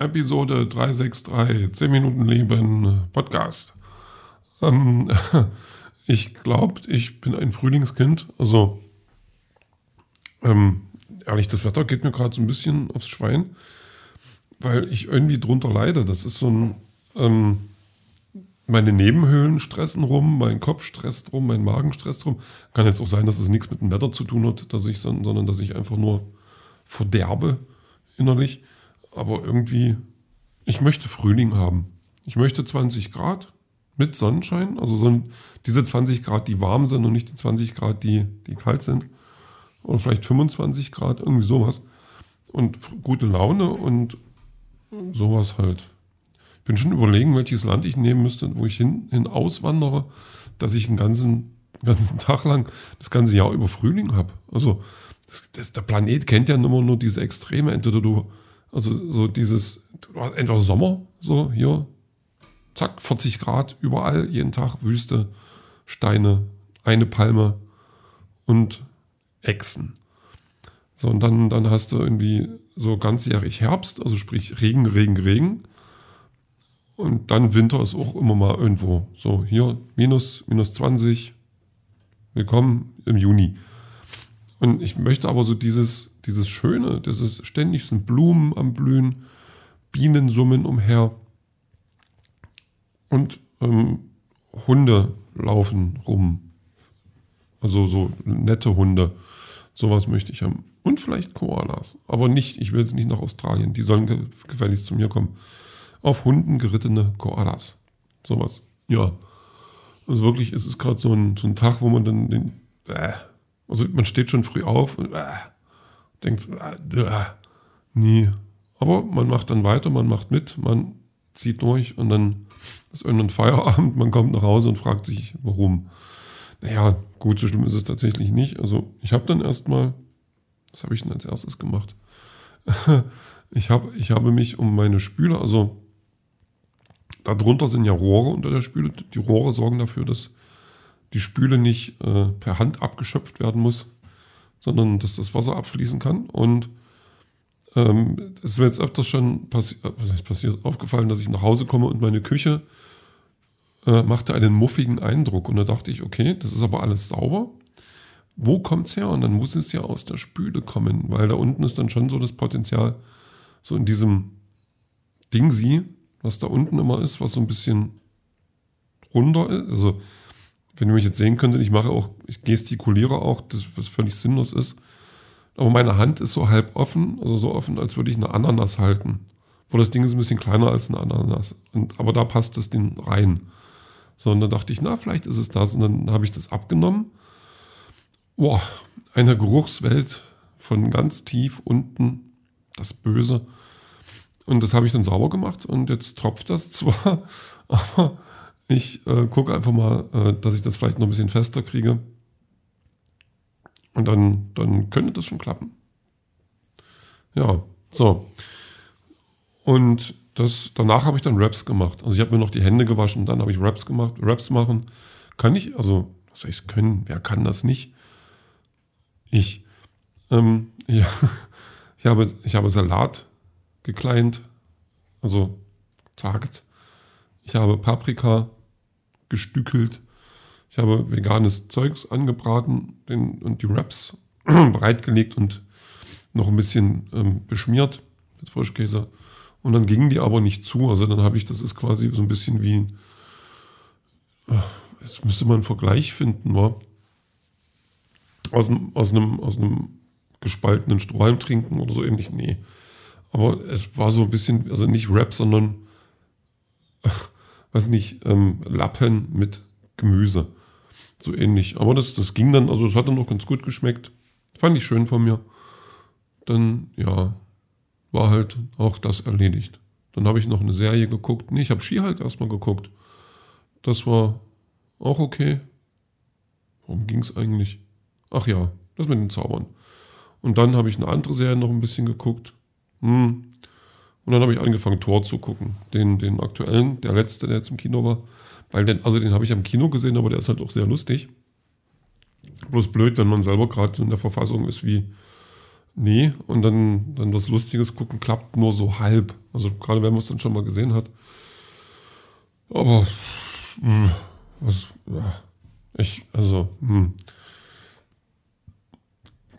Episode 363, 10 Minuten Leben, Podcast. Ähm, ich glaube, ich bin ein Frühlingskind. Also, ähm, ehrlich, das Wetter geht mir gerade so ein bisschen aufs Schwein, weil ich irgendwie drunter leide. Das ist so ein, ähm, meine Nebenhöhlen stressen rum, mein Kopf stresst rum, mein Magen stresst rum. Kann jetzt auch sein, dass es nichts mit dem Wetter zu tun hat, dass ich, sondern dass ich einfach nur verderbe innerlich. Aber irgendwie, ich möchte Frühling haben. Ich möchte 20 Grad mit Sonnenschein, also so diese 20 Grad, die warm sind und nicht die 20 Grad, die, die kalt sind. Oder vielleicht 25 Grad, irgendwie sowas. Und gute Laune und sowas halt. Ich bin schon überlegen, welches Land ich nehmen müsste, wo ich hin, hin auswandere, dass ich einen ganzen, ganzen Tag lang, das ganze Jahr über Frühling habe. Also das, das, der Planet kennt ja immer nur diese Extreme. Entweder du, also so dieses, entweder Sommer, so hier, zack, 40 Grad, überall, jeden Tag Wüste, Steine, eine Palme und Echsen. So, und dann, dann hast du irgendwie so ganzjährig Herbst, also sprich Regen, Regen, Regen. Und dann Winter ist auch immer mal irgendwo. So, hier minus, minus 20. Willkommen im Juni. Und ich möchte aber so dieses, dieses Schöne, das ist ständig sind Blumen am Blühen, Bienen summen umher und ähm, Hunde laufen rum. Also so nette Hunde. Sowas möchte ich haben. Und vielleicht Koalas. Aber nicht, ich will jetzt nicht nach Australien. Die sollen gefälligst zu mir kommen. Auf Hunden gerittene Koalas. Sowas. Ja. Also wirklich ist es gerade so ein, so ein Tag, wo man dann den. Äh, also man steht schon früh auf und äh, denkt, äh, nie. Aber man macht dann weiter, man macht mit, man zieht durch und dann ist irgendwann Feierabend, man kommt nach Hause und fragt sich, warum. Naja, gut, so schlimm ist es tatsächlich nicht. Also ich habe dann erstmal, was habe ich denn als erstes gemacht? ich, hab, ich habe mich um meine Spüle, also darunter sind ja Rohre unter der Spüle. Die Rohre sorgen dafür, dass die Spüle nicht äh, per Hand abgeschöpft werden muss, sondern dass das Wasser abfließen kann. Und ähm, es ist mir jetzt öfters schon passi ist passiert, aufgefallen, dass ich nach Hause komme und meine Küche äh, machte einen muffigen Eindruck. Und da dachte ich, okay, das ist aber alles sauber. Wo kommt es her? Und dann muss es ja aus der Spüle kommen, weil da unten ist dann schon so das Potenzial, so in diesem Ding sie, was da unten immer ist, was so ein bisschen runder ist. Also wenn ihr mich jetzt sehen könntet, ich mache auch, ich gestikuliere auch, das, was völlig sinnlos ist. Aber meine Hand ist so halb offen, also so offen, als würde ich eine Ananas halten. Wo das Ding ist ein bisschen kleiner als eine Ananas. Und, aber da passt das Ding rein. So, und dann dachte ich, na, vielleicht ist es das. Und dann habe ich das abgenommen. Boah, eine Geruchswelt von ganz tief unten, das Böse. Und das habe ich dann sauber gemacht und jetzt tropft das zwar, aber ich äh, gucke einfach mal, äh, dass ich das vielleicht noch ein bisschen fester kriege. Und dann, dann könnte das schon klappen. Ja, so. Und das, danach habe ich dann Raps gemacht. Also ich habe mir noch die Hände gewaschen, dann habe ich Raps gemacht. Raps machen kann ich, also was soll ich können? Wer kann das nicht? Ich. Ähm, ja, ich, habe, ich habe Salat gekleint, also zagt. Ich habe Paprika gestückelt. Ich habe veganes Zeugs angebraten den, und die Wraps bereitgelegt und noch ein bisschen ähm, beschmiert mit Frischkäse. Und dann gingen die aber nicht zu. Also dann habe ich, das ist quasi so ein bisschen wie, äh, jetzt müsste man einen Vergleich finden, war aus, aus, einem, aus einem gespaltenen Strohhalm trinken oder so ähnlich. Nee. Aber es war so ein bisschen, also nicht Rap, sondern weiß nicht, ähm, Lappen mit Gemüse. So ähnlich. Aber das, das ging dann, also es hat dann noch ganz gut geschmeckt. Fand ich schön von mir. Dann, ja, war halt auch das erledigt. Dann habe ich noch eine Serie geguckt. Nee, ich habe Skihulk erstmal geguckt. Das war auch okay. Worum ging es eigentlich? Ach ja, das mit den Zaubern. Und dann habe ich eine andere Serie noch ein bisschen geguckt. Hm, und dann habe ich angefangen, Tor zu gucken. Den, den aktuellen, der letzte, der jetzt im Kino war. Weil den, also den habe ich am Kino gesehen, aber der ist halt auch sehr lustig. Bloß blöd, wenn man selber gerade in der Verfassung ist wie nee, und dann, dann das Lustiges gucken klappt nur so halb. Also gerade wenn man es dann schon mal gesehen hat. Aber mh, hm, was, ja, ich, also, mh. Hm.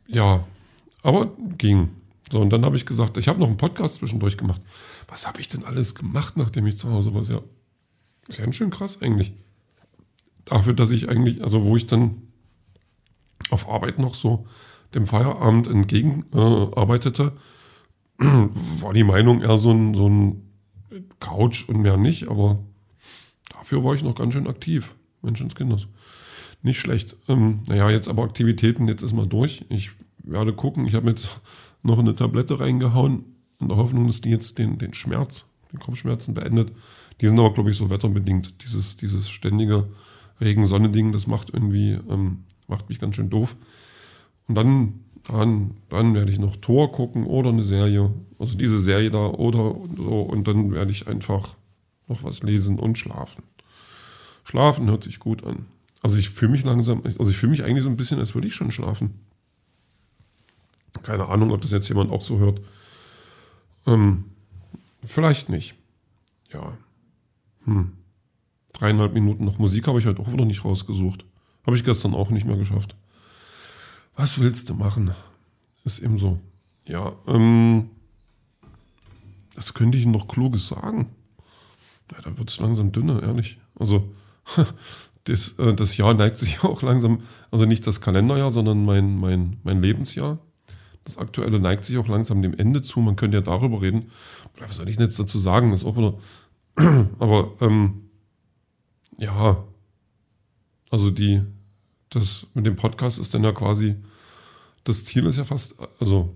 ja, aber ging. So, und dann habe ich gesagt, ich habe noch einen Podcast zwischendurch gemacht. Was habe ich denn alles gemacht, nachdem ich zu Hause war? Ja, ist ja ganz schön krass eigentlich. Dafür, dass ich eigentlich, also wo ich dann auf Arbeit noch so dem Feierabend entgegenarbeitete, äh, war die Meinung eher so ein, so ein Couch und mehr nicht, aber dafür war ich noch ganz schön aktiv. Menschenskinders. Nicht schlecht. Ähm, naja, jetzt aber Aktivitäten, jetzt ist mal durch. Ich werde gucken. Ich habe jetzt noch eine Tablette reingehauen, in der Hoffnung, dass die jetzt den, den Schmerz, den Kopfschmerzen beendet. Die sind aber, glaube ich, so wetterbedingt. Dieses, dieses ständige Regen-Sonne-Ding, das macht irgendwie, ähm, macht mich ganz schön doof. Und dann, dann, dann werde ich noch Tor gucken oder eine Serie. Also diese Serie da oder so. Und dann werde ich einfach noch was lesen und schlafen. Schlafen hört sich gut an. Also ich fühle mich langsam, also ich fühle mich eigentlich so ein bisschen, als würde ich schon schlafen. Keine Ahnung, ob das jetzt jemand auch so hört. Ähm, vielleicht nicht. Ja. Hm. Dreieinhalb Minuten noch Musik habe ich heute auch wieder nicht rausgesucht. Habe ich gestern auch nicht mehr geschafft. Was willst du machen? Ist eben so. Ja, ähm, das könnte ich noch Kluges sagen. Ja, da wird es langsam dünner, ehrlich. Also, das, äh, das Jahr neigt sich auch langsam, also nicht das Kalenderjahr, sondern mein, mein, mein Lebensjahr. Das aktuelle neigt sich auch langsam dem Ende zu. Man könnte ja darüber reden. Was soll ich jetzt dazu sagen? ist auch wieder. Aber ähm, ja, also die, das mit dem Podcast ist dann ja quasi, das Ziel ist ja fast, also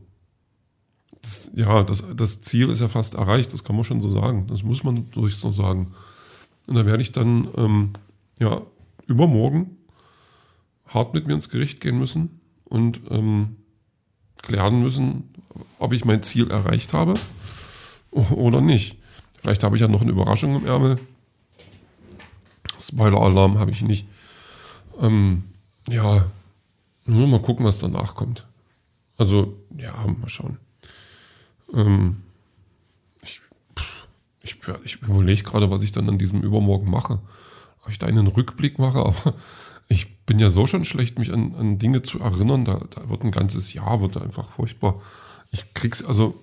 das, ja, das, das Ziel ist ja fast erreicht, das kann man schon so sagen. Das muss man durch so sagen. Und da werde ich dann ähm, ja, übermorgen hart mit mir ins Gericht gehen müssen und ähm, klären müssen, ob ich mein Ziel erreicht habe oder nicht. Vielleicht habe ich ja noch eine Überraschung im Ärmel. Spoiler-Alarm habe ich nicht. Ähm, ja, nur mal gucken, was danach kommt. Also, ja, mal schauen. Ähm, ich, ich, ich überlege gerade, was ich dann an diesem Übermorgen mache. Ob ich da einen Rückblick mache, aber bin ja so schon schlecht, mich an, an Dinge zu erinnern. Da, da wird ein ganzes Jahr, wird einfach furchtbar. Ich krieg's, also,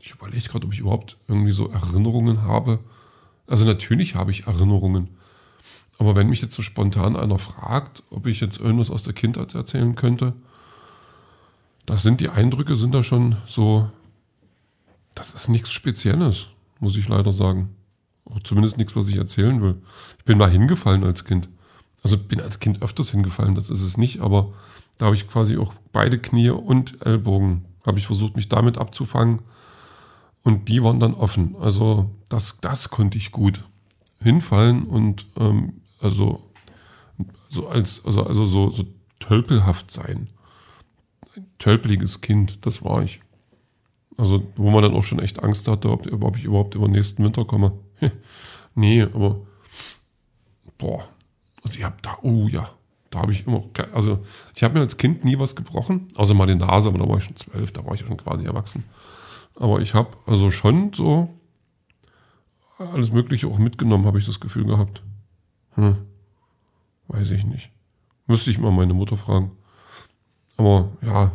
ich überlege gerade, ob ich überhaupt irgendwie so Erinnerungen habe. Also natürlich habe ich Erinnerungen. Aber wenn mich jetzt so spontan einer fragt, ob ich jetzt irgendwas aus der Kindheit erzählen könnte, das sind die Eindrücke, sind da schon so, das ist nichts Spezielles, muss ich leider sagen. Auch zumindest nichts, was ich erzählen will. Ich bin mal hingefallen als Kind. Also bin als Kind öfters hingefallen, das ist es nicht, aber da habe ich quasi auch beide Knie und Ellbogen, habe ich versucht, mich damit abzufangen. Und die waren dann offen. Also das, das konnte ich gut hinfallen und ähm, also so als also also so, so tölpelhaft sein. Ein tölpeliges Kind, das war ich. Also wo man dann auch schon echt Angst hatte, ob, ob ich überhaupt über den nächsten Winter komme. nee, aber boah, also ich habe da, oh ja, da habe ich immer, also ich habe mir als Kind nie was gebrochen, außer mal die Nase, aber da war ich schon zwölf, da war ich ja schon quasi erwachsen. Aber ich habe also schon so alles Mögliche auch mitgenommen, habe ich das Gefühl gehabt. Hm, weiß ich nicht. Müsste ich mal meine Mutter fragen. Aber ja,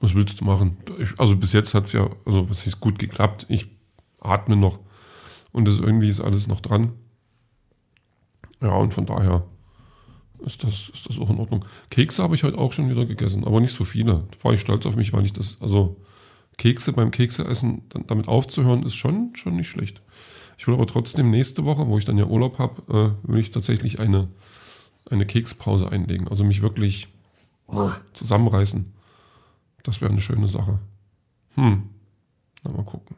was willst du machen? Ich, also bis jetzt hat es ja, also was ist gut geklappt. Ich atme noch und das irgendwie ist alles noch dran. Ja, und von daher ist das, ist das auch in Ordnung. Kekse habe ich heute auch schon wieder gegessen, aber nicht so viele. Da war ich stolz auf mich, weil ich das, also Kekse beim Kekseessen damit aufzuhören, ist schon, schon nicht schlecht. Ich will aber trotzdem nächste Woche, wo ich dann ja Urlaub habe, äh, will ich tatsächlich eine, eine Kekspause einlegen. Also mich wirklich zusammenreißen. Das wäre eine schöne Sache. Hm. Na, mal gucken.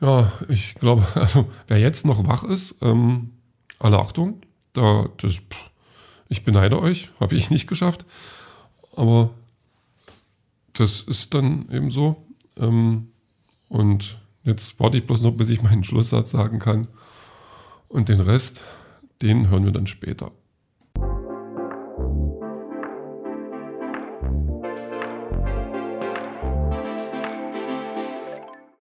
Ja, ich glaube, also wer jetzt noch wach ist, ähm, alle Achtung, da, das, ich beneide euch, habe ich nicht geschafft. Aber das ist dann eben so. Ähm, und jetzt warte ich bloß noch, bis ich meinen Schlusssatz sagen kann. Und den Rest, den hören wir dann später.